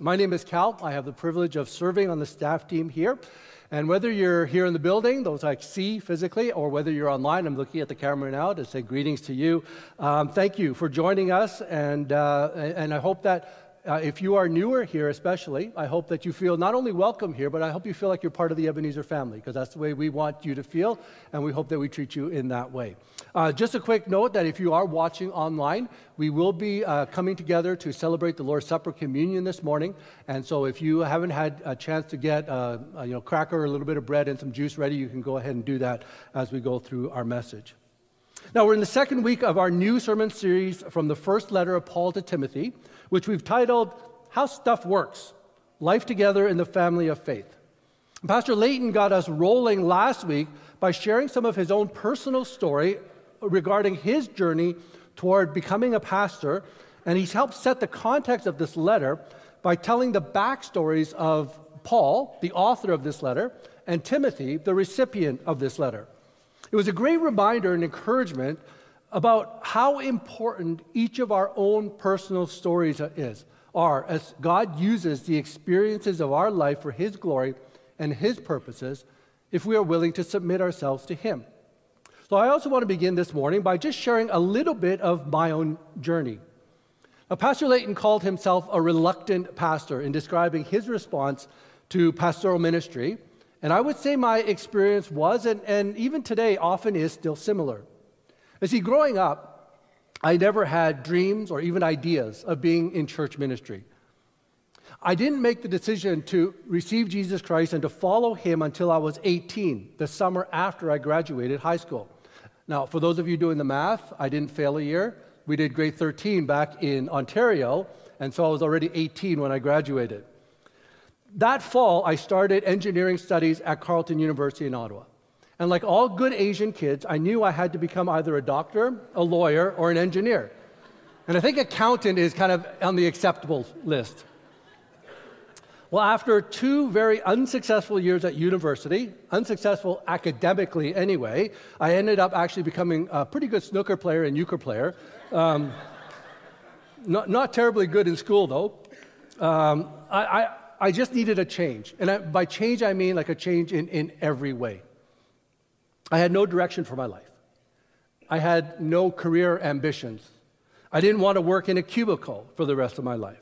My name is Cal. I have the privilege of serving on the staff team here. And whether you're here in the building, those I see physically, or whether you're online, I'm looking at the camera now to say greetings to you. Um, thank you for joining us, and, uh, and I hope that uh, if you are newer here, especially, I hope that you feel not only welcome here, but I hope you feel like you're part of the Ebenezer family, because that's the way we want you to feel, and we hope that we treat you in that way. Uh, just a quick note that if you are watching online, we will be uh, coming together to celebrate the Lord's Supper communion this morning. And so if you haven't had a chance to get uh, a you know, cracker, a little bit of bread, and some juice ready, you can go ahead and do that as we go through our message. Now, we're in the second week of our new sermon series from the first letter of Paul to Timothy which we've titled How Stuff Works Life Together in the Family of Faith. Pastor Layton got us rolling last week by sharing some of his own personal story regarding his journey toward becoming a pastor, and he's helped set the context of this letter by telling the backstories of Paul, the author of this letter, and Timothy, the recipient of this letter. It was a great reminder and encouragement about how important each of our own personal stories is, are as God uses the experiences of our life for His glory and His purposes if we are willing to submit ourselves to Him. So, I also want to begin this morning by just sharing a little bit of my own journey. Now, Pastor Layton called himself a reluctant pastor in describing his response to pastoral ministry. And I would say my experience was, and, and even today often is, still similar. You see, growing up, I never had dreams or even ideas of being in church ministry. I didn't make the decision to receive Jesus Christ and to follow him until I was 18, the summer after I graduated high school. Now, for those of you doing the math, I didn't fail a year. We did grade 13 back in Ontario, and so I was already 18 when I graduated. That fall, I started engineering studies at Carleton University in Ottawa. And like all good Asian kids, I knew I had to become either a doctor, a lawyer, or an engineer. And I think accountant is kind of on the acceptable list. Well, after two very unsuccessful years at university, unsuccessful academically anyway, I ended up actually becoming a pretty good snooker player and euchre player. Um, not, not, terribly good in school, though. Um, I, I, I, just needed a change. And I, by change, I mean like a change in, in every way. I had no direction for my life. I had no career ambitions. I didn't want to work in a cubicle for the rest of my life.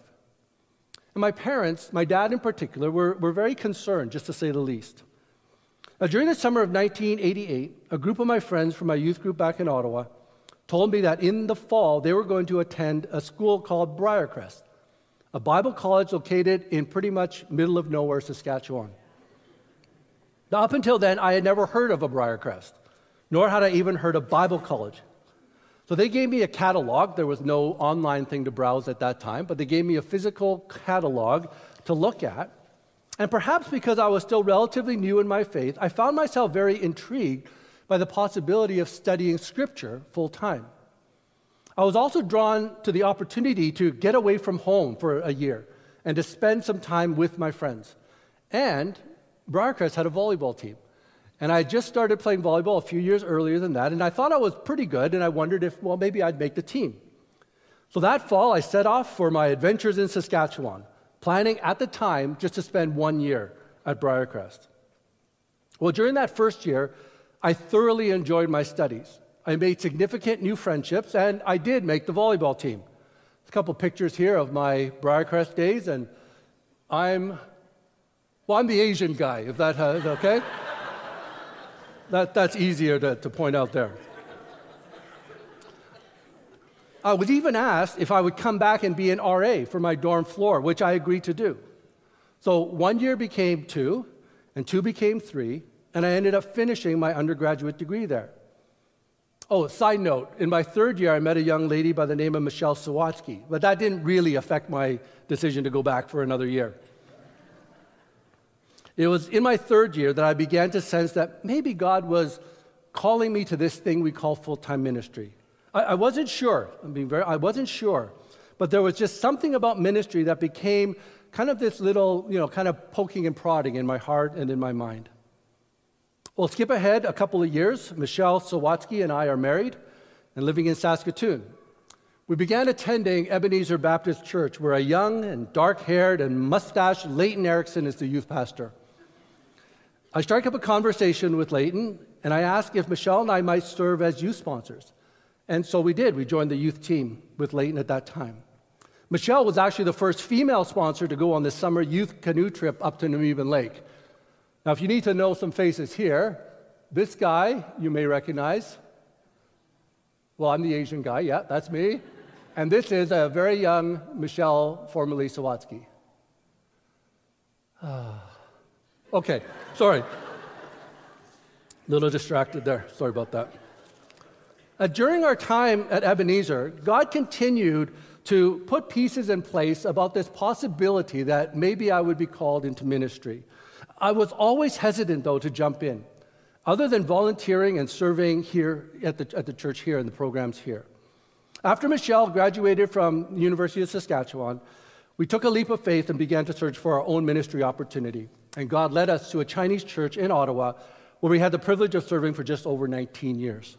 And my parents, my dad in particular, were, were very concerned, just to say the least. Now, during the summer of 1988, a group of my friends from my youth group back in Ottawa told me that in the fall they were going to attend a school called Briarcrest, a Bible college located in pretty much middle of nowhere, Saskatchewan. Now, up until then, I had never heard of a Briarcrest, nor had I even heard of Bible college. So they gave me a catalog. There was no online thing to browse at that time, but they gave me a physical catalog to look at. And perhaps because I was still relatively new in my faith, I found myself very intrigued by the possibility of studying Scripture full time. I was also drawn to the opportunity to get away from home for a year and to spend some time with my friends. And Briarcrest had a volleyball team. And I just started playing volleyball a few years earlier than that, and I thought I was pretty good, and I wondered if, well, maybe I'd make the team. So that fall, I set off for my adventures in Saskatchewan, planning at the time just to spend one year at Briarcrest. Well, during that first year, I thoroughly enjoyed my studies. I made significant new friendships, and I did make the volleyball team. A couple pictures here of my Briarcrest days, and I'm well, I'm the Asian guy, if that has, okay. that, that's easier to, to point out there. I was even asked if I would come back and be an RA for my dorm floor, which I agreed to do. So one year became two, and two became three, and I ended up finishing my undergraduate degree there. Oh, side note, in my third year, I met a young lady by the name of Michelle Sawatsky, but that didn't really affect my decision to go back for another year. It was in my third year that I began to sense that maybe God was calling me to this thing we call full time ministry. I, I, wasn't sure. I, mean, very, I wasn't sure. But there was just something about ministry that became kind of this little, you know, kind of poking and prodding in my heart and in my mind. Well, skip ahead a couple of years. Michelle Sawatsky and I are married and living in Saskatoon. we began attending Ebenezer Baptist Church, where a young and dark haired and mustached Leighton Erickson is the youth pastor. I strike up a conversation with Leighton, and I asked if Michelle and I might serve as youth sponsors. And so we did. We joined the youth team with Leighton at that time. Michelle was actually the first female sponsor to go on this summer youth canoe trip up to Nemeiben Lake. Now, if you need to know some faces here, this guy you may recognize. Well, I'm the Asian guy, yeah, that's me. And this is a very young Michelle, formerly Sawatsky. Ah. Okay, sorry. A little distracted there. Sorry about that. Uh, during our time at Ebenezer, God continued to put pieces in place about this possibility that maybe I would be called into ministry. I was always hesitant, though, to jump in, other than volunteering and serving here at the, at the church here and the programs here. After Michelle graduated from the University of Saskatchewan, we took a leap of faith and began to search for our own ministry opportunity. And God led us to a Chinese church in Ottawa where we had the privilege of serving for just over 19 years.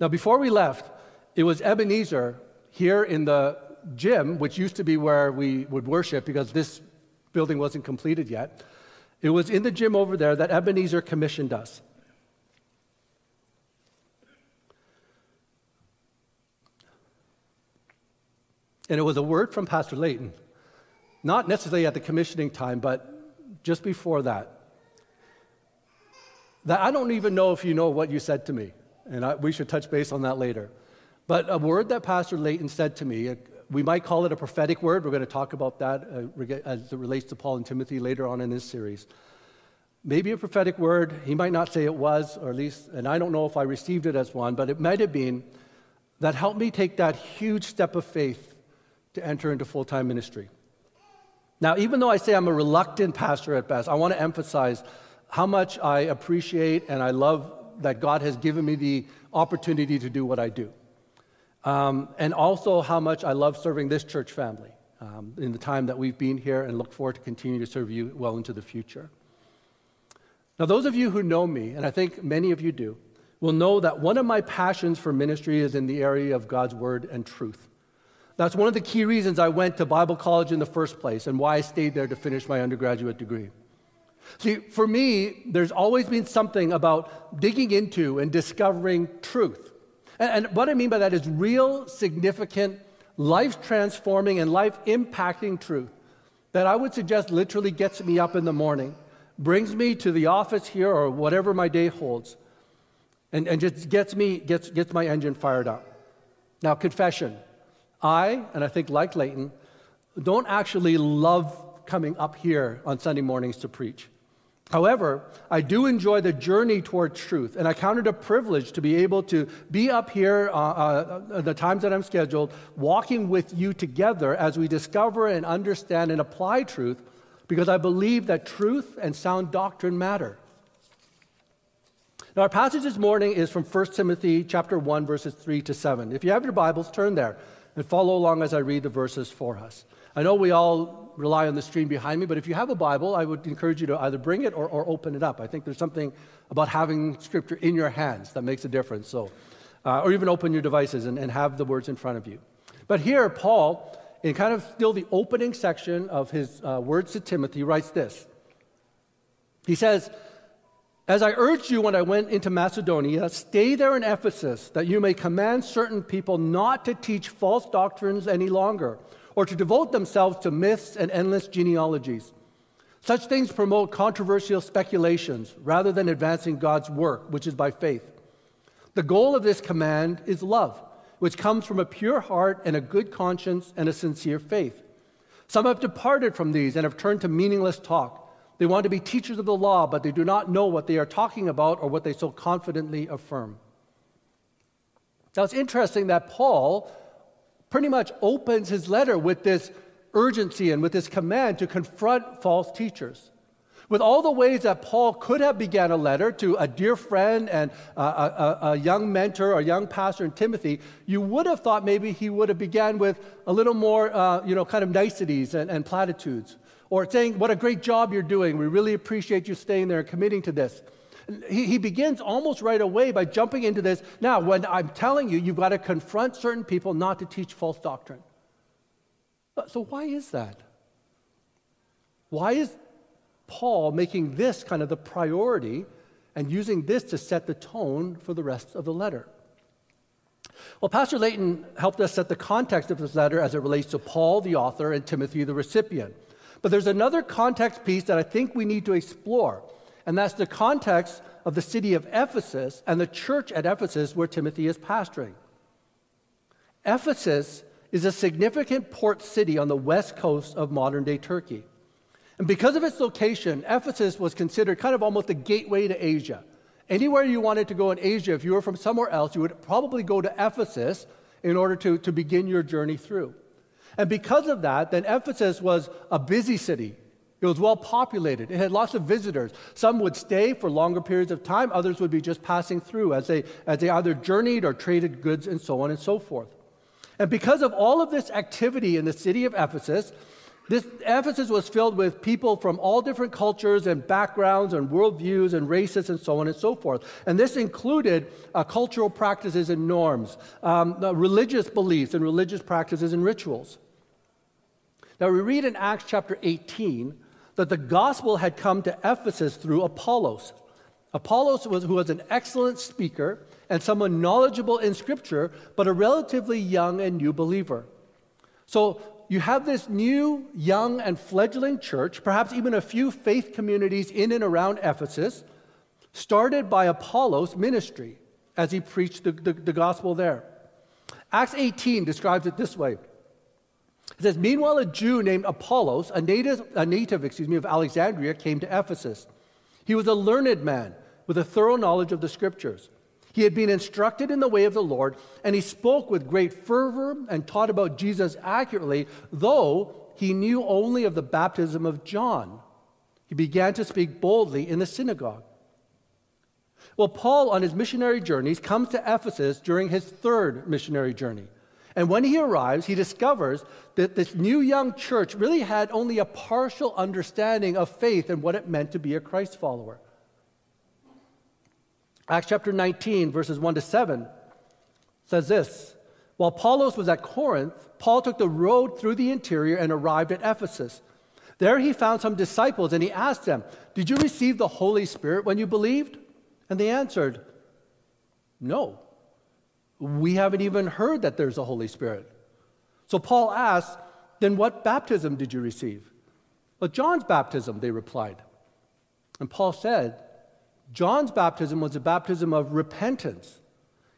Now, before we left, it was Ebenezer here in the gym, which used to be where we would worship because this building wasn't completed yet. It was in the gym over there that Ebenezer commissioned us. And it was a word from Pastor Layton, not necessarily at the commissioning time, but just before that. That I don't even know if you know what you said to me, and I, we should touch base on that later. But a word that Pastor Layton said to me, we might call it a prophetic word. We're going to talk about that uh, as it relates to Paul and Timothy later on in this series. Maybe a prophetic word. He might not say it was, or at least, and I don't know if I received it as one, but it might have been that helped me take that huge step of faith to enter into full time ministry. Now, even though I say I'm a reluctant pastor at best, I want to emphasize how much I appreciate and I love that God has given me the opportunity to do what I do. Um, and also how much I love serving this church family um, in the time that we've been here and look forward to continue to serve you well into the future. Now, those of you who know me, and I think many of you do, will know that one of my passions for ministry is in the area of God's word and truth. That's one of the key reasons I went to Bible college in the first place and why I stayed there to finish my undergraduate degree. See, for me, there's always been something about digging into and discovering truth. And, and what I mean by that is real, significant, life transforming, and life impacting truth that I would suggest literally gets me up in the morning, brings me to the office here or whatever my day holds, and, and just gets me, gets, gets my engine fired up. Now, confession. I, and I think like Leighton, don't actually love coming up here on Sunday mornings to preach. However, I do enjoy the journey toward truth, and I count it a privilege to be able to be up here uh, uh, the times that I'm scheduled, walking with you together as we discover and understand and apply truth, because I believe that truth and sound doctrine matter. Now, our passage this morning is from 1 Timothy chapter 1, verses 3 to 7. If you have your Bibles, turn there and follow along as I read the verses for us. I know we all rely on the screen behind me, but if you have a Bible, I would encourage you to either bring it or, or open it up. I think there's something about having Scripture in your hands that makes a difference. So, uh, or even open your devices and, and have the words in front of you. But here, Paul, in kind of still the opening section of his uh, words to Timothy, writes this. He says, As I urged you when I went into Macedonia, stay there in Ephesus, that you may command certain people not to teach false doctrines any longer or to devote themselves to myths and endless genealogies. Such things promote controversial speculations rather than advancing God's work, which is by faith. The goal of this command is love, which comes from a pure heart and a good conscience and a sincere faith. Some have departed from these and have turned to meaningless talk. They want to be teachers of the law, but they do not know what they are talking about or what they so confidently affirm. Now, it's interesting that Paul pretty much opens his letter with this urgency and with this command to confront false teachers. With all the ways that Paul could have began a letter to a dear friend and a, a, a young mentor or young pastor in Timothy, you would have thought maybe he would have began with a little more, uh, you know, kind of niceties and, and platitudes, or saying, "What a great job you're doing! We really appreciate you staying there and committing to this." He, he begins almost right away by jumping into this. Now, when I'm telling you, you've got to confront certain people not to teach false doctrine. So, why is that? Why is Paul making this kind of the priority and using this to set the tone for the rest of the letter? Well, Pastor Layton helped us set the context of this letter as it relates to Paul, the author, and Timothy, the recipient. But there's another context piece that I think we need to explore, and that's the context of the city of Ephesus and the church at Ephesus where Timothy is pastoring. Ephesus is a significant port city on the west coast of modern day Turkey. And because of its location, Ephesus was considered kind of almost the gateway to Asia. Anywhere you wanted to go in Asia, if you were from somewhere else, you would probably go to Ephesus in order to, to begin your journey through. And because of that, then Ephesus was a busy city. It was well populated. It had lots of visitors. Some would stay for longer periods of time, others would be just passing through as they, as they either journeyed or traded goods and so on and so forth. And because of all of this activity in the city of Ephesus, this Ephesus was filled with people from all different cultures and backgrounds and worldviews and races and so on and so forth. And this included uh, cultural practices and norms, um, religious beliefs and religious practices and rituals. Now, we read in Acts chapter 18 that the gospel had come to Ephesus through Apollos. Apollos was, who was an excellent speaker and someone knowledgeable in Scripture, but a relatively young and new believer. So you have this new, young, and fledgling church, perhaps even a few faith communities in and around Ephesus, started by Apollos' ministry as he preached the, the, the gospel there. Acts 18 describes it this way. It says, Meanwhile, a Jew named Apollos, a native, a native excuse me, of Alexandria, came to Ephesus. He was a learned man with a thorough knowledge of the scriptures. He had been instructed in the way of the Lord, and he spoke with great fervor and taught about Jesus accurately, though he knew only of the baptism of John. He began to speak boldly in the synagogue. Well, Paul, on his missionary journeys, comes to Ephesus during his third missionary journey. And when he arrives, he discovers that this new young church really had only a partial understanding of faith and what it meant to be a Christ follower. Acts chapter 19, verses 1 to 7 says this While Apollos was at Corinth, Paul took the road through the interior and arrived at Ephesus. There he found some disciples and he asked them, Did you receive the Holy Spirit when you believed? And they answered, No. We haven't even heard that there's a Holy Spirit. So Paul asks, Then what baptism did you receive? Well, John's baptism, they replied. And Paul said, John's baptism was a baptism of repentance.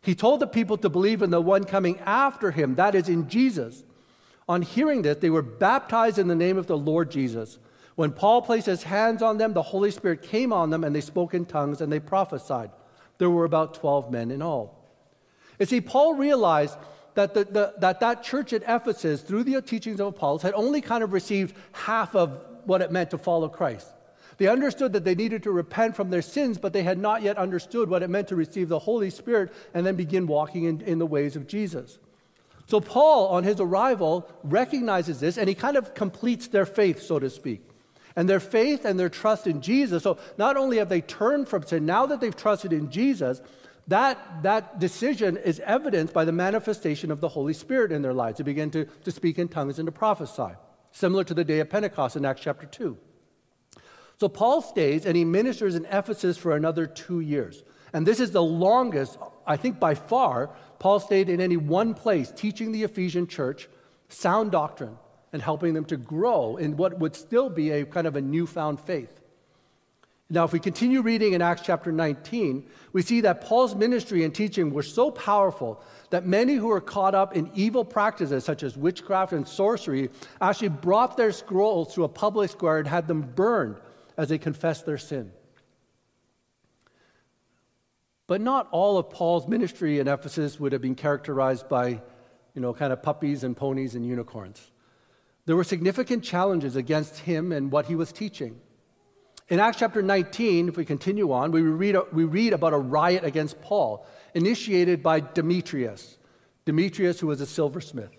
He told the people to believe in the one coming after him, that is, in Jesus. On hearing this, they were baptized in the name of the Lord Jesus. When Paul placed his hands on them, the Holy Spirit came on them, and they spoke in tongues and they prophesied. There were about 12 men in all. You see, Paul realized that the, the, that, that church at Ephesus, through the teachings of Apollos, had only kind of received half of what it meant to follow Christ. They understood that they needed to repent from their sins, but they had not yet understood what it meant to receive the Holy Spirit and then begin walking in, in the ways of Jesus. So, Paul, on his arrival, recognizes this and he kind of completes their faith, so to speak. And their faith and their trust in Jesus. So, not only have they turned from sin, now that they've trusted in Jesus, that, that decision is evidenced by the manifestation of the Holy Spirit in their lives. They begin to, to speak in tongues and to prophesy, similar to the day of Pentecost in Acts chapter 2. So Paul stays and he ministers in Ephesus for another two years. And this is the longest, I think by far, Paul stayed in any one place teaching the Ephesian church sound doctrine and helping them to grow in what would still be a kind of a newfound faith. Now, if we continue reading in Acts chapter 19, we see that Paul's ministry and teaching were so powerful that many who were caught up in evil practices such as witchcraft and sorcery actually brought their scrolls to a public square and had them burned as they confessed their sin. But not all of Paul's ministry in Ephesus would have been characterized by, you know, kind of puppies and ponies and unicorns. There were significant challenges against him and what he was teaching. In Acts chapter 19, if we continue on, we read, we read about a riot against Paul initiated by Demetrius. Demetrius, who was a silversmith.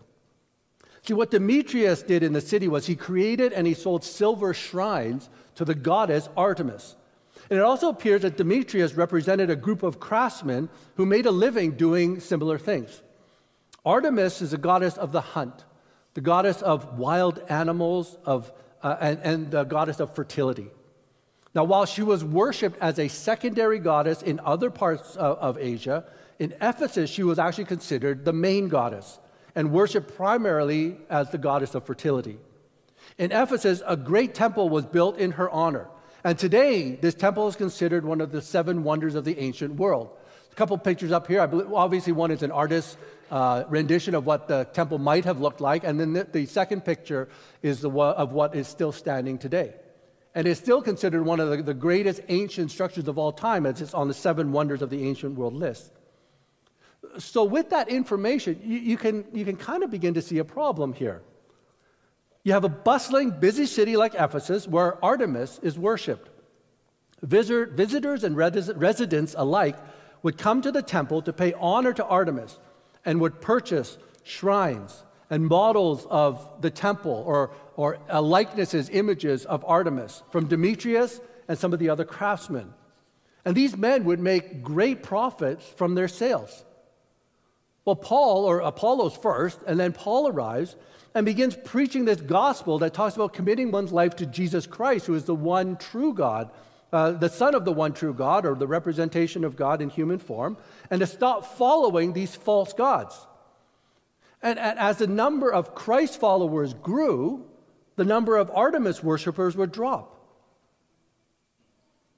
See, what Demetrius did in the city was he created and he sold silver shrines to the goddess Artemis. And it also appears that Demetrius represented a group of craftsmen who made a living doing similar things. Artemis is a goddess of the hunt, the goddess of wild animals, of, uh, and, and the goddess of fertility. Now, while she was worshipped as a secondary goddess in other parts of, of Asia, in Ephesus, she was actually considered the main goddess and worshiped primarily as the goddess of fertility. In Ephesus, a great temple was built in her honor. And today, this temple is considered one of the seven wonders of the ancient world. A couple pictures up here. I believe, obviously, one is an artist's uh, rendition of what the temple might have looked like. And then the, the second picture is the, of what is still standing today. And it's still considered one of the, the greatest ancient structures of all time, as it's on the seven wonders of the ancient world list. So, with that information, you, you, can, you can kind of begin to see a problem here. You have a bustling, busy city like Ephesus where Artemis is worshiped. Visitor, visitors and residents alike would come to the temple to pay honor to Artemis and would purchase shrines and models of the temple or, or uh, likenesses, images of Artemis from Demetrius and some of the other craftsmen. And these men would make great profits from their sales. Well, Paul, or Apollos first, and then Paul arrives and begins preaching this gospel that talks about committing one's life to Jesus Christ, who is the one true God, uh, the Son of the one true God, or the representation of God in human form, and to stop following these false gods. And, as the number of Christ followers grew, the number of Artemis worshippers would drop.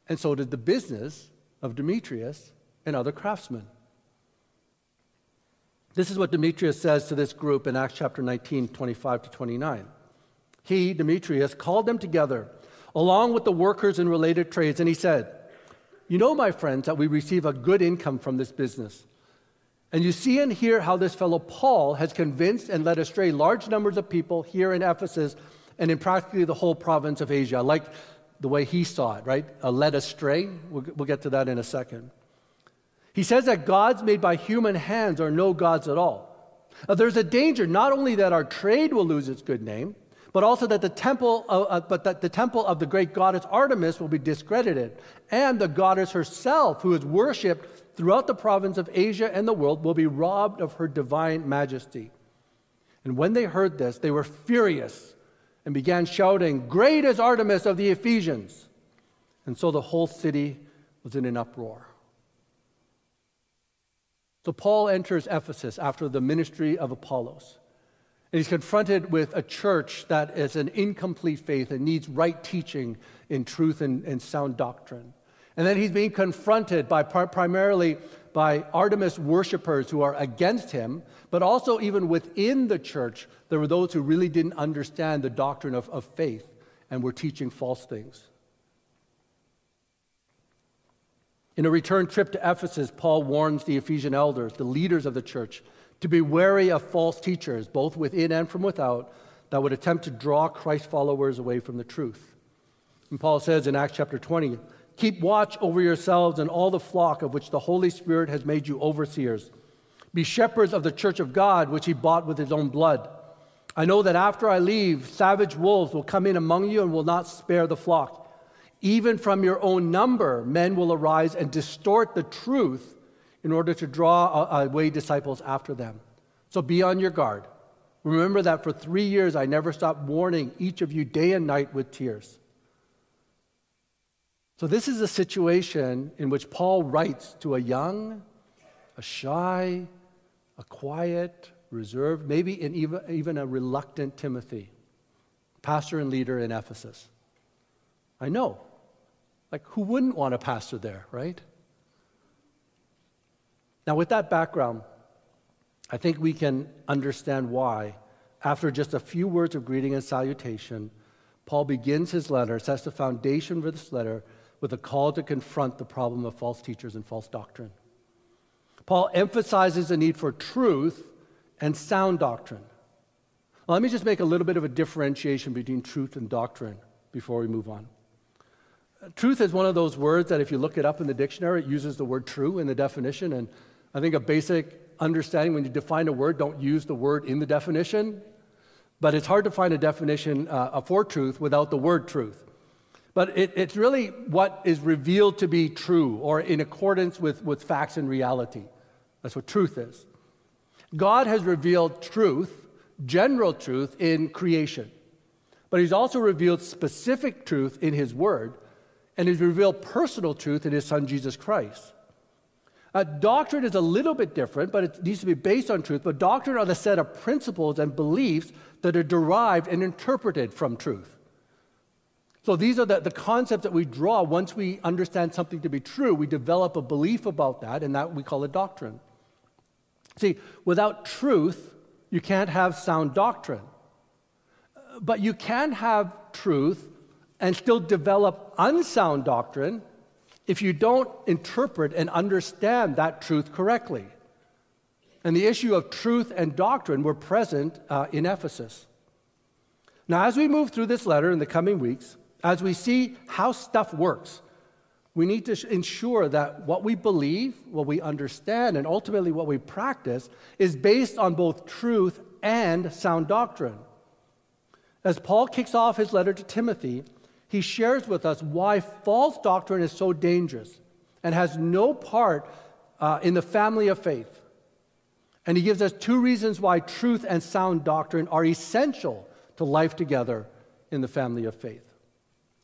And so did the business of Demetrius and other craftsmen. This is what Demetrius says to this group in Acts chapter 19, 25 to 29. He, Demetrius, called them together along with the workers in related trades, and he said, You know, my friends, that we receive a good income from this business. And you see and hear how this fellow Paul has convinced and led astray large numbers of people here in Ephesus and in practically the whole province of Asia. I like the way he saw it, right? A led astray. We'll, we'll get to that in a second. He says that gods made by human hands are no gods at all. Now, there's a danger not only that our trade will lose its good name, but also that the temple, of, uh, but that the temple of the great goddess Artemis will be discredited, and the goddess herself, who is worshipped throughout the province of Asia and the world, will be robbed of her divine majesty. And when they heard this, they were furious and began shouting, "Great is Artemis of the Ephesians!" And so the whole city was in an uproar. So Paul enters Ephesus after the ministry of Apollos. And he's confronted with a church that is an incomplete faith and needs right teaching in truth and, and sound doctrine. And then he's being confronted by primarily by Artemis worshippers who are against him, but also even within the church, there were those who really didn't understand the doctrine of, of faith and were teaching false things. In a return trip to Ephesus, Paul warns the Ephesian elders, the leaders of the church, to be wary of false teachers, both within and from without, that would attempt to draw Christ followers away from the truth. And Paul says in Acts chapter 20, Keep watch over yourselves and all the flock of which the Holy Spirit has made you overseers. Be shepherds of the church of God, which he bought with his own blood. I know that after I leave, savage wolves will come in among you and will not spare the flock. Even from your own number, men will arise and distort the truth in order to draw away disciples after them. So be on your guard. Remember that for three years I never stopped warning each of you day and night with tears. So, this is a situation in which Paul writes to a young, a shy, a quiet, reserved, maybe even, even a reluctant Timothy, pastor and leader in Ephesus. I know. Like, who wouldn't want a pastor there, right? Now, with that background, I think we can understand why, after just a few words of greeting and salutation, Paul begins his letter, sets the foundation for this letter with a call to confront the problem of false teachers and false doctrine. Paul emphasizes the need for truth and sound doctrine. Let me just make a little bit of a differentiation between truth and doctrine before we move on. Truth is one of those words that if you look it up in the dictionary, it uses the word true in the definition. And I think a basic understanding when you define a word, don't use the word in the definition. But it's hard to find a definition uh, for truth without the word truth. But it, it's really what is revealed to be true or in accordance with, with facts and reality. That's what truth is. God has revealed truth, general truth, in creation. But He's also revealed specific truth in His Word, and He's revealed personal truth in His Son, Jesus Christ. Uh, doctrine is a little bit different, but it needs to be based on truth. But doctrine are the set of principles and beliefs that are derived and interpreted from truth. So these are the, the concepts that we draw once we understand something to be true. We develop a belief about that, and that we call a doctrine. See, without truth, you can't have sound doctrine. But you can have truth and still develop unsound doctrine if you don't interpret and understand that truth correctly. And the issue of truth and doctrine were present uh, in Ephesus. Now, as we move through this letter in the coming weeks, as we see how stuff works, we need to ensure that what we believe, what we understand, and ultimately what we practice is based on both truth and sound doctrine. As Paul kicks off his letter to Timothy, he shares with us why false doctrine is so dangerous and has no part uh, in the family of faith. And he gives us two reasons why truth and sound doctrine are essential to life together in the family of faith.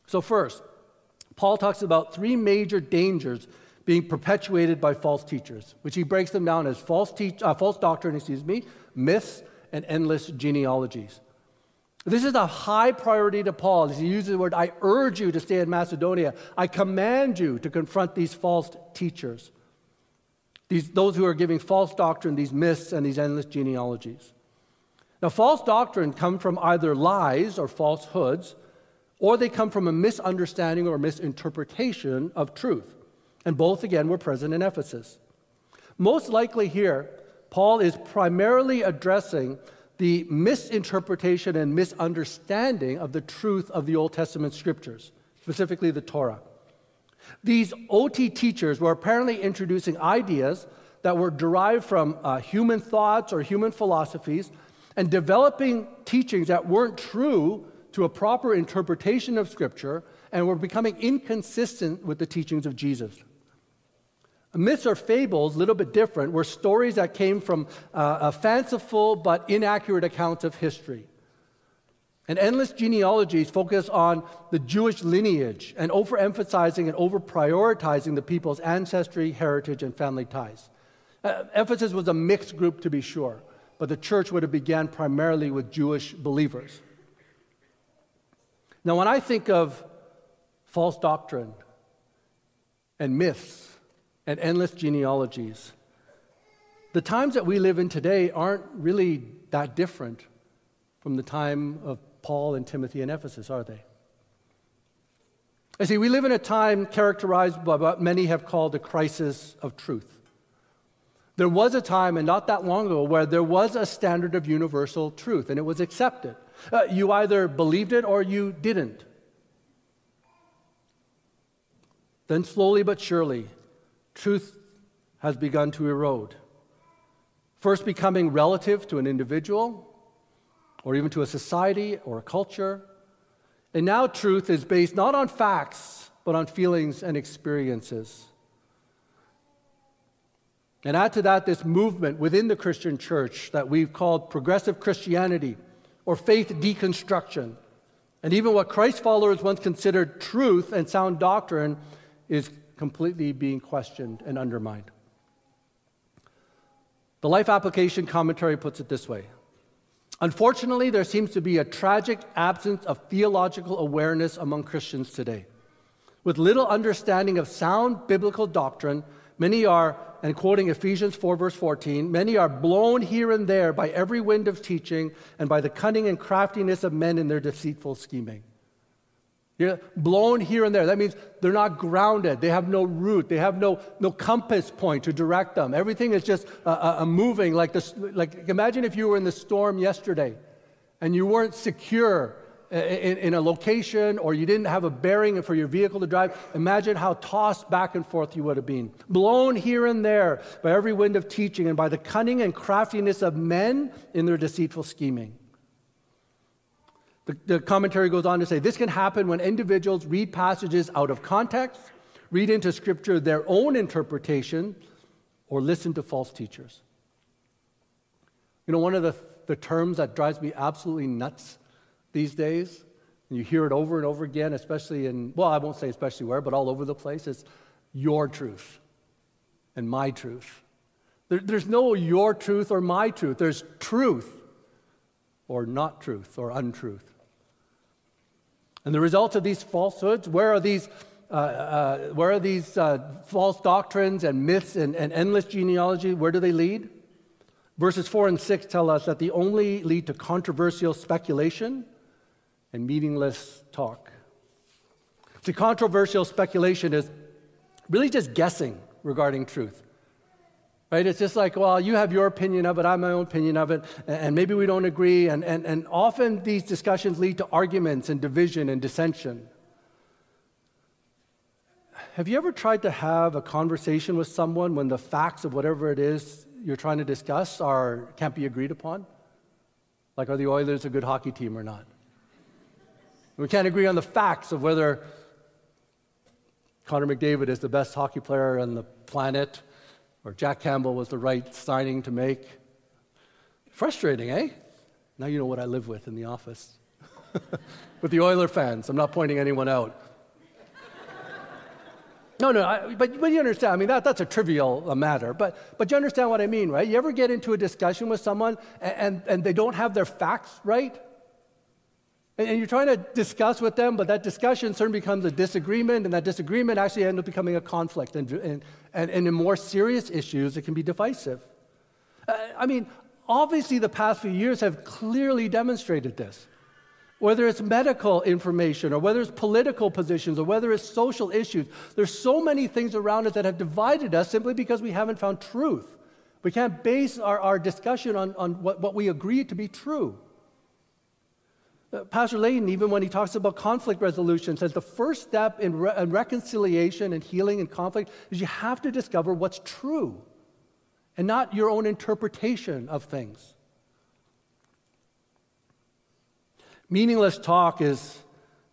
So, first, Paul talks about three major dangers being perpetuated by false teachers, which he breaks them down as false, uh, false doctrine, excuse me, myths, and endless genealogies. This is a high priority to Paul as he uses the word, I urge you to stay in Macedonia. I command you to confront these false teachers, these, those who are giving false doctrine, these myths, and these endless genealogies. Now, false doctrine comes from either lies or falsehoods or they come from a misunderstanding or misinterpretation of truth. And both, again, were present in Ephesus. Most likely here, Paul is primarily addressing the misinterpretation and misunderstanding of the truth of the Old Testament scriptures, specifically the Torah. These OT teachers were apparently introducing ideas that were derived from uh, human thoughts or human philosophies and developing teachings that weren't true to a proper interpretation of Scripture and were becoming inconsistent with the teachings of Jesus. Myths or fables, a little bit different, were stories that came from uh, fanciful but inaccurate accounts of history. And endless genealogies focus on the Jewish lineage and overemphasizing and overprioritizing the people's ancestry, heritage, and family ties. Uh, Ephesus was a mixed group, to be sure, but the church would have began primarily with Jewish believers. Now, when I think of false doctrine and myths and endless genealogies, the times that we live in today aren't really that different from the time of Paul and Timothy in Ephesus, are they? I see, we live in a time characterized by what many have called a crisis of truth. There was a time, and not that long ago, where there was a standard of universal truth, and it was accepted. Uh, you either believed it or you didn't. Then, slowly but surely, truth has begun to erode. First, becoming relative to an individual, or even to a society or a culture. And now, truth is based not on facts, but on feelings and experiences. And add to that this movement within the Christian church that we've called progressive Christianity or faith deconstruction. And even what Christ followers once considered truth and sound doctrine is completely being questioned and undermined. The Life Application Commentary puts it this way Unfortunately, there seems to be a tragic absence of theological awareness among Christians today. With little understanding of sound biblical doctrine, many are and quoting Ephesians 4, verse 14, many are blown here and there by every wind of teaching and by the cunning and craftiness of men in their deceitful scheming. You're blown here and there. That means they're not grounded. They have no root. They have no, no compass point to direct them. Everything is just a, a moving like this. Like imagine if you were in the storm yesterday and you weren't secure Uh, in, in, a location or you didn't have a bearing for your vehicle to drive, imagine how tossed back and forth you would have been. Blown here and there by every wind of teaching and by the cunning and craftiness of men in their deceitful scheming. The, the, commentary goes on to say this can happen when individuals read passages out of context, read into Scripture their own interpretation, or listen to false teachers. You know, one of the, the terms that drives me absolutely nuts these days, and you hear it over and over again, especially in, well, I won't say especially where, but all over the place, It's your truth and my truth. There, there's no your truth or my truth, there's truth or not truth or untruth. And the result of these falsehoods, where are these, uh, uh, where are these uh, false doctrines and myths and, and endless genealogy? Where do they lead? Verses 4 and 6 tell us that they only lead to controversial speculation and meaningless talk. See, controversial speculation is really just guessing regarding truth. Right? It's just like, well, you have your opinion of it, I have my own opinion of it, and maybe we don't agree. And, and, and often these discussions lead to arguments and division and dissension. Have you ever tried to have a conversation with someone when the facts of whatever it is you're trying to discuss are, can't be agreed upon? Like, are the Oilers a good hockey team or not? We can't agree on the facts of whether Connor McDavid is the best hockey player on the planet or Jack Campbell was the right signing to make. Frustrating, eh? Now you know what I live with in the office. with the Oiler fans. I'm not pointing anyone out. No, no, I, but, but you understand. I mean, that, that's a trivial matter, but, but you understand what I mean, right? You ever get into a discussion with someone and, and, and they don't have their facts right? And, you're trying to discuss with them, but that discussion soon becomes a disagreement, and that disagreement actually ends up becoming a conflict. And, and, and, and in more serious issues, it can be divisive. Uh, I mean, obviously, the past few years have clearly demonstrated this. Whether it's medical information, or whether it's political positions, or whether it's social issues, there's so many things around us that have divided us simply because we haven't found truth. We can't base our, our discussion on, on what, what we agree to be true. Uh, Pastor Layton, even when he talks about conflict resolution, says the first step in, re- in, reconciliation and healing and conflict is you have to discover what's true and not your own interpretation of things. Meaningless talk is,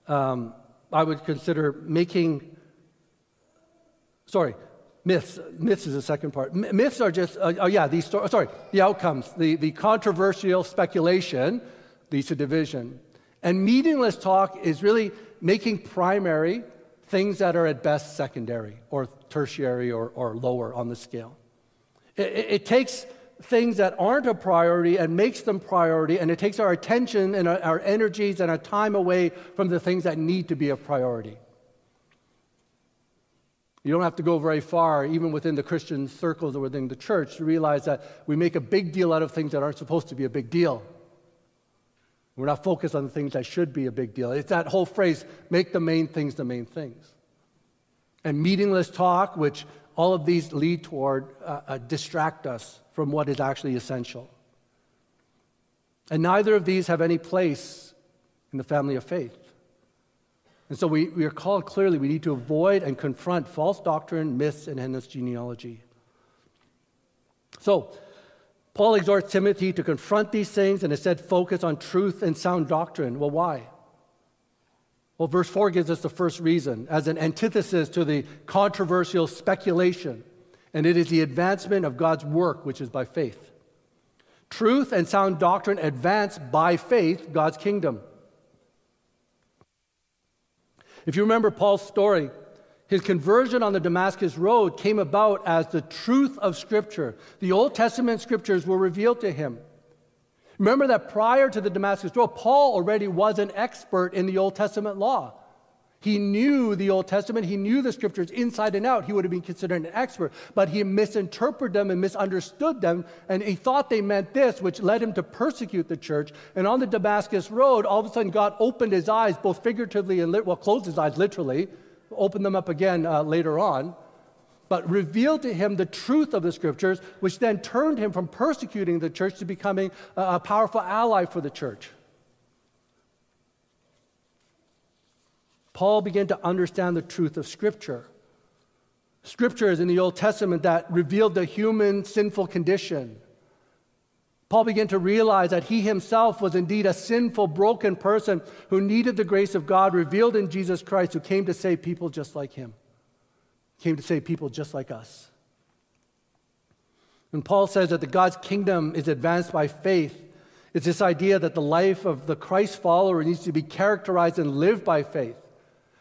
um, I would consider making, sorry, myths. Myths is the second part. M- myths are just, uh, oh yeah, these, sto- sorry, the outcomes, the, the controversial speculation leads to division. And meaningless talk is really making primary things that are at best secondary or tertiary or, or lower on the scale. It, it, takes things that aren't a priority and makes them priority, and it takes our attention and our, our energies and our time away from the things that need to be a priority. You don't have to go very far, even within the Christian circles or within the church, to realize that we make a big deal out of things that aren't supposed to be a big deal. We're not focused on the things that should be a big deal. It's that whole phrase make the main things the main things. And meaningless talk, which all of these lead toward, uh, uh, distract us from what is actually essential. And neither of these have any place in the family of faith. And so we, we are called clearly, we need to avoid and confront false doctrine, myths, and endless genealogy. So, Paul exhorts Timothy to confront these things and instead focus on truth and sound doctrine. Well, why? Well, verse 4 gives us the first reason as an antithesis to the controversial speculation, and it is the advancement of God's work, which is by faith. Truth and sound doctrine advance by faith God's kingdom. If you remember Paul's story, his conversion on the Damascus Road came about as the truth of Scripture. The Old Testament Scriptures were revealed to him. Remember that prior to the Damascus Road, Paul already was an expert in the Old Testament law. He knew the Old Testament, he knew the scriptures inside and out. He would have been considered an expert, but he misinterpreted them and misunderstood them, and he thought they meant this, which led him to persecute the church. And on the Damascus Road, all of a sudden, God opened his eyes, both figuratively and, lit- well, closed his eyes literally, open them up again uh, later on, but revealed to him the truth of the scriptures, which then turned him from persecuting the church to becoming a, a powerful ally for the church. Paul began to understand the truth of Scripture. Scriptures in the Old Testament that revealed the human sinful condition. Paul began to realize that he himself was indeed a sinful, broken person who needed the grace of God revealed in Jesus Christ, who came to save people just like him, came to save people just like us. And Paul says that the God's kingdom is advanced by faith, it's this idea that the life of the Christ follower needs to be characterized and lived by faith.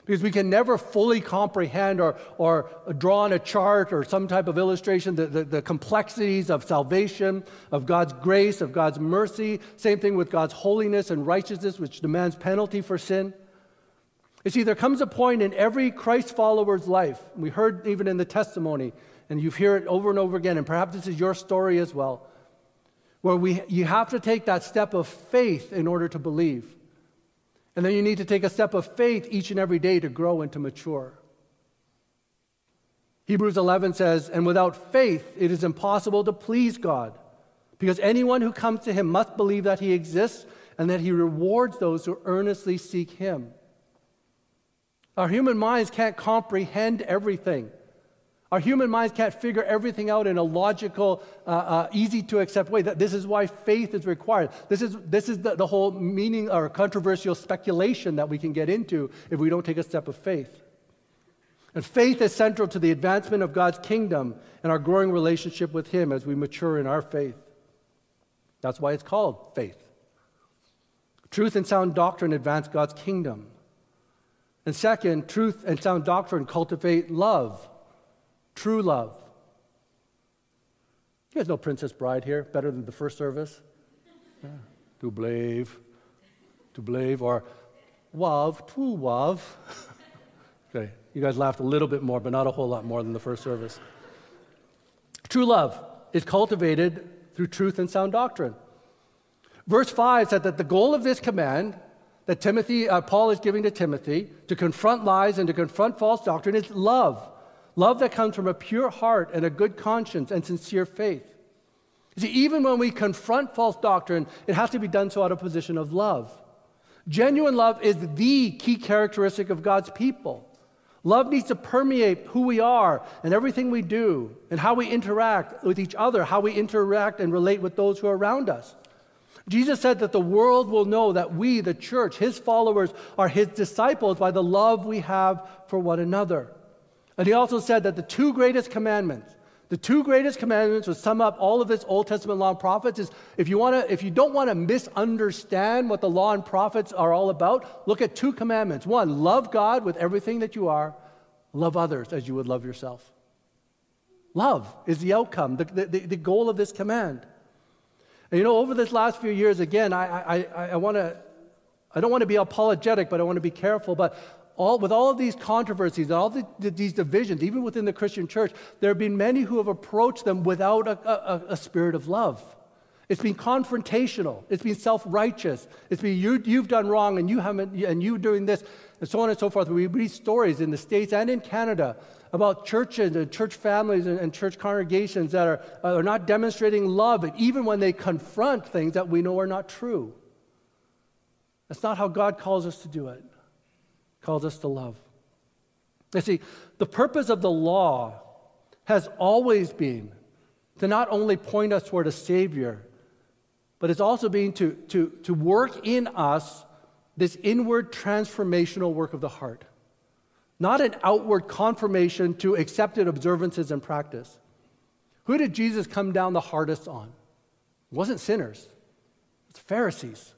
Because we can never fully comprehend or, or draw on a chart or some type of illustration the, the, the, complexities of salvation, of God's grace, of God's mercy. Same thing with God's holiness and righteousness, which demands penalty for sin. You see, there comes a point in every Christ follower's life, we heard even in the testimony, and you hear it over and over again, and perhaps this is your story as well, where we, you have to take that step of faith in order to believe. And then you need to take a step of faith each and every day to grow and to mature. Hebrews 11 says, And without faith, it is impossible to please God, because anyone who comes to him must believe that he exists and that he rewards those who earnestly seek him. Our human minds can't comprehend everything. Our human minds can't figure everything out in a logical, uh, uh, easy to accept way. This is why faith is required. This is, this is the, the whole meaning or controversial speculation that we can get into if we don't take a step of faith. And faith is central to the advancement of God's kingdom and our growing relationship with Him as we mature in our faith. That's why it's called faith. Truth and sound doctrine advance God's kingdom. And second, truth and sound doctrine cultivate love True love. You guys know Princess Bride here better than the first service? Yeah. To believe, to believe, or love, true love. okay, you guys laughed a little bit more, but not a whole lot more than the first service. True love is cultivated through truth and sound doctrine. Verse 5 said that the goal of this command that Timothy, uh, Paul is giving to Timothy to confront lies and to confront false doctrine is love. Love that comes from a pure heart and a good conscience and sincere faith. You see, even when we confront false doctrine, it has to be done so out of a position of love. Genuine love is the key characteristic of God's people. Love needs to permeate who we are and everything we do and how we interact with each other, how we interact and relate with those who are around us. Jesus said that the world will know that we, the church, his followers, are his disciples by the love we have for one another. And he also said that the two greatest commandments, the two greatest commandments would sum up all of this Old Testament law and prophets is if you want to if you don't want to misunderstand what the law and prophets are all about, look at two commandments. One, love God with everything that you are, love others as you would love yourself. Love is the outcome, the, the, the goal of this command. And you know, over this last few years, again, I, I, I, I want to, I don't want to be apologetic, but I want to be careful. But all, with all of these controversies all the, these divisions, even within the Christian church, there have been many who have approached them without a, a, a spirit of love. It's been confrontational. It's been self-righteous. It's been you, you've done wrong and you haven't, and you doing this, and so on and so forth. We read stories in the States and in Canada about churches and church families and, and church congregations that are, are not demonstrating love, even when they confront things that we know are not true. That's not how God calls us to do it calls us to love. You see, the purpose of the law has always been to not only point us toward a Savior, but it's also been to, to, to work in us this inward transformational work of the heart. Not an outward confirmation to accepted observances and practice. Who did Jesus come down the hardest on? It wasn't sinners, it's Pharisees.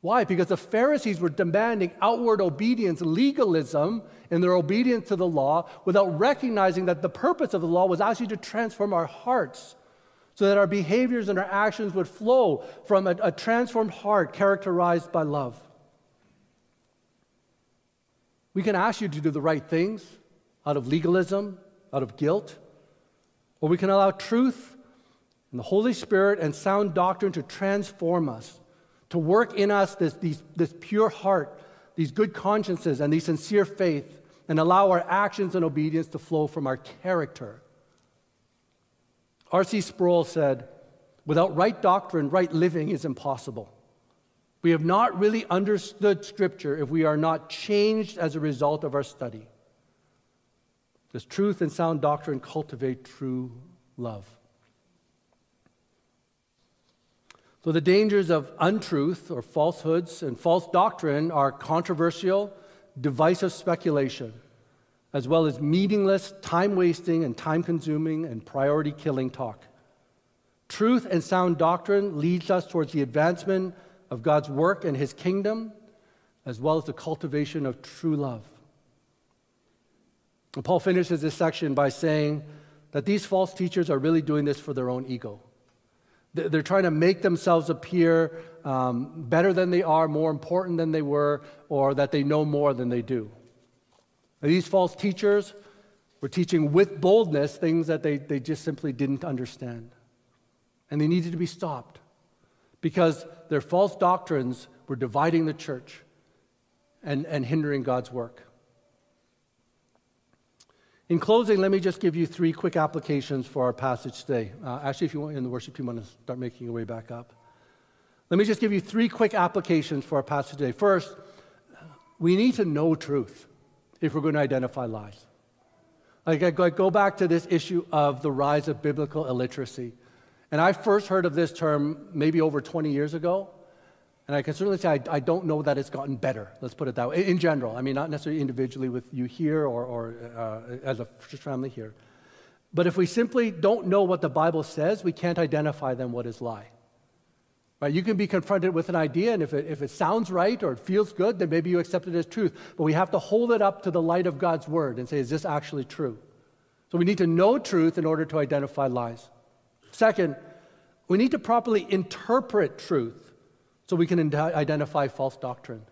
Why? Because the Pharisees were demanding outward obedience, legalism in their obedience to the law, without recognizing that the purpose of the law was actually to transform our hearts so that our behaviors and our actions would flow from a, a transformed heart characterized by love. We can ask you to do the right things out of legalism, out of guilt, or we can allow truth and the Holy Spirit and sound doctrine to transform us to work in us this, these, this pure heart, these good consciences, and these sincere faith, and allow our actions and obedience to flow from our character. R.C. Sproul said, Without right doctrine, right living is impossible. We have not really understood Scripture if we are not changed as a result of our study. Does truth and sound doctrine cultivate true love? So, the dangers of untruth or falsehoods and false doctrine are controversial, divisive speculation, as well as meaningless, time wasting, and time consuming and priority killing talk. Truth and sound doctrine leads us towards the advancement of God's work and his kingdom, as well as the cultivation of true love. And Paul finishes this section by saying that these false teachers are really doing this for their own ego. They're trying to make themselves appear um, better than they are, more important than they were, or that they know more than they do. These false teachers were teaching with boldness things that they, they just simply didn't understand. And they needed to be stopped because their false doctrines were dividing the church and, and hindering God's work. In closing, let me just give you three quick applications for our passage today. Uh, actually, if you want in the worship team, want to start making your way back up. Let me just give you three quick applications for our passage today. First, we need to know truth if we're going to identify lies. Like I go back to this issue of the rise of biblical illiteracy. And I first heard of this term maybe over 20 years ago. And I can certainly say I, I, don't know that it's gotten better, let's put it that way, in general. I mean, not necessarily individually with you here or, or uh, as a family here. But if we simply don't know what the Bible says, we can't identify then what is lie. Right? You can be confronted with an idea, and if it, if it sounds right or it feels good, then maybe you accept it as truth. But we have to hold it up to the light of God's word and say, is this actually true? So we need to know truth in order to identify lies. Second, we need to properly interpret truth so we can identify false doctrine.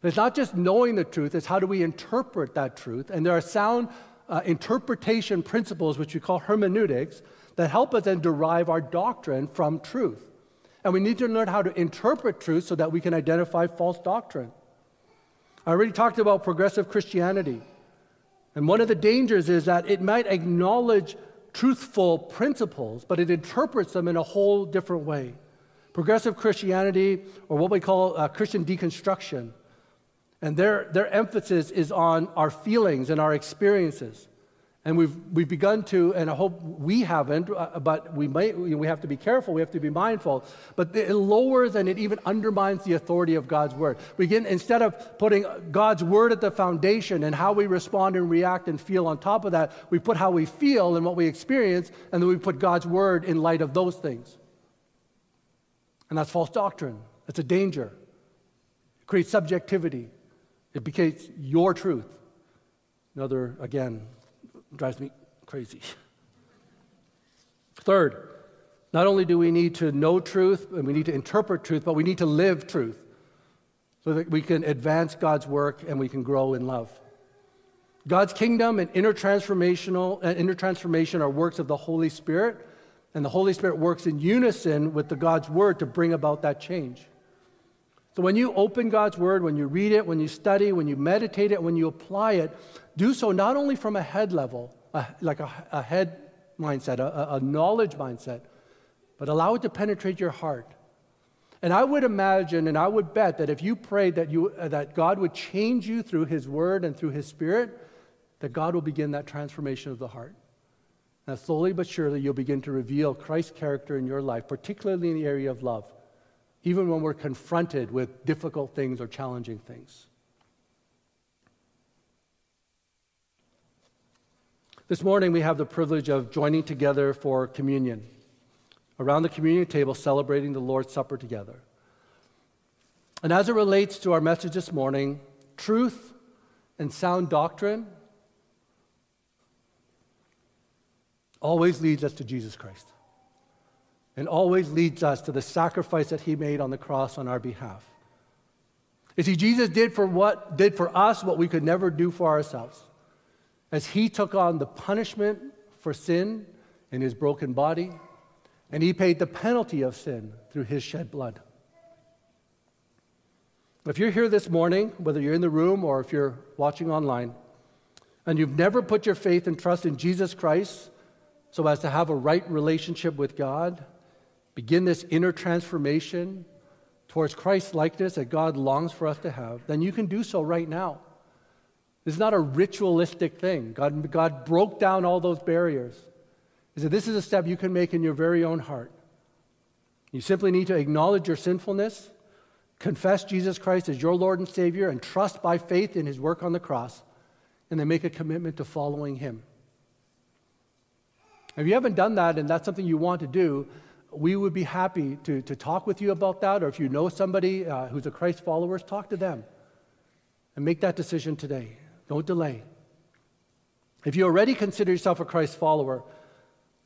But it's not just knowing the truth, it's how do we interpret that truth. And there are sound uh, interpretation principles, which we call hermeneutics, that help us then derive our doctrine from truth. And we need to learn how to interpret truth so that we can identify false doctrine. I already talked about progressive Christianity. And one of the dangers is that it might acknowledge truthful principles, but it interprets them in a whole different way. Progressive Christianity, or what we call uh, Christian deconstruction, and their, their emphasis is on our feelings and our experiences. And we've, we've begun to, and I hope we haven't, uh, but we, might, we have to be careful, we have to be mindful. But it lowers and it even undermines the authority of God's word. We get, instead of putting God's word at the foundation and how we respond and react and feel on top of that, we put how we feel and what we experience, and then we put God's word in light of those things. And that's false doctrine. It's a danger. It creates subjectivity. It becomes your truth. Another, again, drives me crazy. Third, not only do we need to know truth and we need to interpret truth, but we need to live truth so that we can advance God's work and we can grow in love. God's kingdom and inner transformational and uh, inner transformation are works of the Holy Spirit and the Holy Spirit works in unison with the God's Word to bring about that change. So when you open God's Word, when you read it, when you study, when you meditate it, when you apply it, do so not only from a head level, a, like a, a, head mindset, a, a knowledge mindset, but allow it to penetrate your heart. And I would imagine and I would bet that if you prayed that, you, uh, that God would change you through His Word and through His Spirit, that God will begin that transformation of the heart. Now, slowly but surely, you'll begin to reveal Christ's character in your life, particularly in the area of love, even when we're confronted with difficult things or challenging things. This morning, we have the privilege of joining together for communion, around the communion table, celebrating the Lord's Supper together. And as it relates to our message this morning, truth and sound doctrine always leads us to Jesus Christ and always leads us to the sacrifice that he made on the cross on our behalf. You see, Jesus did for what did for us what we could never do for ourselves. As he took on the punishment for sin in his broken body, and he paid the penalty of sin through his shed blood. If you're here this morning, whether you're in the room or if you're watching online, and you've never put your faith and trust in Jesus Christ so as to have a right relationship with God, begin this inner transformation towards Christ likeness that God longs for us to have, then you can do so right now. This is not a ritualistic thing. God, God broke down all those barriers. He said, This is a step you can make in your very own heart. You simply need to acknowledge your sinfulness, confess Jesus Christ as your Lord and Savior, and trust by faith in his work on the cross, and then make a commitment to following him. If you haven't done that and that's something you want to do, we would be happy to, to talk with you about that. Or if you know somebody uh, who's a Christ follower, talk to them and make that decision today. Don't delay. If you already consider yourself a Christ follower,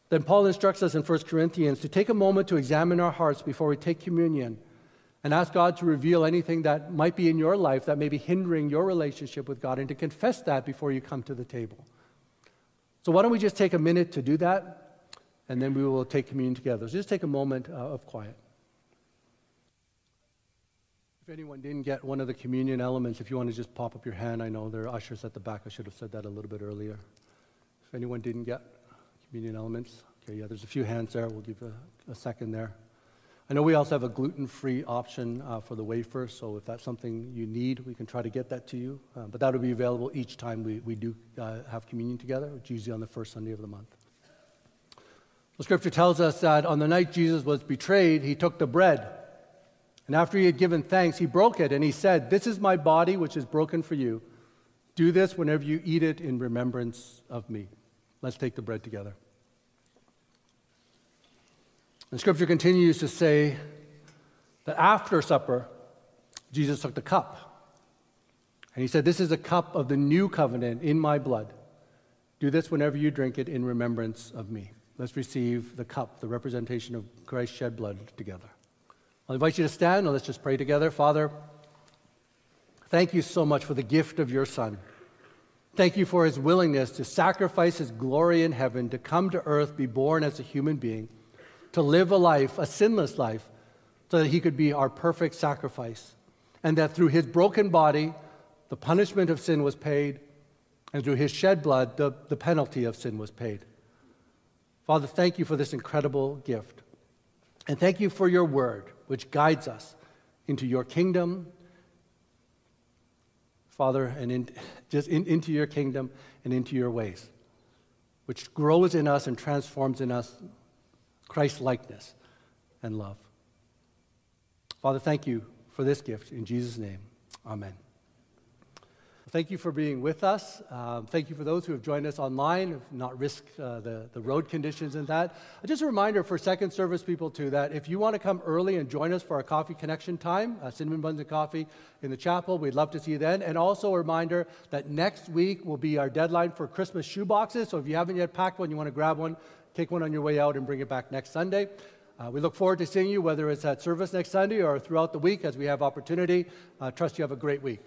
then Paul instructs us in 1 Corinthians to take a moment to examine our hearts before we take communion and ask God to reveal anything that might be in your life that may be hindering your relationship with God and to confess that before you come to the table. So, why don't we just take a minute to do that and then we will take communion together. So, just take a moment uh, of quiet. If anyone didn't get one of the communion elements, if you want to just pop up your hand, I know there are ushers at the back. I should have said that a little bit earlier. If anyone didn't get communion elements. Okay, yeah, there's a few hands there. We'll give a, a second there. I know we also have a gluten free option uh, for the wafer, so if that's something you need, we can try to get that to you. Uh, but that'll be available each time we, we do uh, have communion together, which is usually on the first Sunday of the month. The scripture tells us that on the night Jesus was betrayed, he took the bread. And after he had given thanks, he broke it and he said, This is my body, which is broken for you. Do this whenever you eat it in remembrance of me. Let's take the bread together. And scripture continues to say that after supper, Jesus took the cup. And he said, This is a cup of the new covenant in my blood. Do this whenever you drink it in remembrance of me. Let's receive the cup, the representation of Christ's shed blood, together. I'll invite you to stand and let's just pray together. Father, thank you so much for the gift of your Son. Thank you for his willingness to sacrifice his glory in heaven, to come to earth, be born as a human being to live a life, a sinless life, so that he could be our perfect sacrifice. And that through his broken body, the punishment of sin was paid, and through his shed blood, the, the penalty of sin was paid. Father, thank you for this incredible gift. And thank you for your word, which guides us into your kingdom, Father, and in, just in, into your kingdom and into your ways, which grows in us and transforms in us Christ likeness and love. Father, thank you for this gift. In Jesus' name, amen. Thank you for being with us. Um, thank you for those who have joined us online, have not risked uh, the, the road conditions and that. Just a reminder for second service people, too, that if you want to come early and join us for our coffee connection time, uh, cinnamon buns and coffee in the chapel, we'd love to see you then. And also a reminder that next week will be our deadline for Christmas shoe boxes. So if you haven't yet packed one, you want to grab one, take one on your way out and bring it back next Sunday. Uh, we look forward to seeing you, whether it's at service next Sunday or throughout the week as we have opportunity. Uh, trust you have a great week.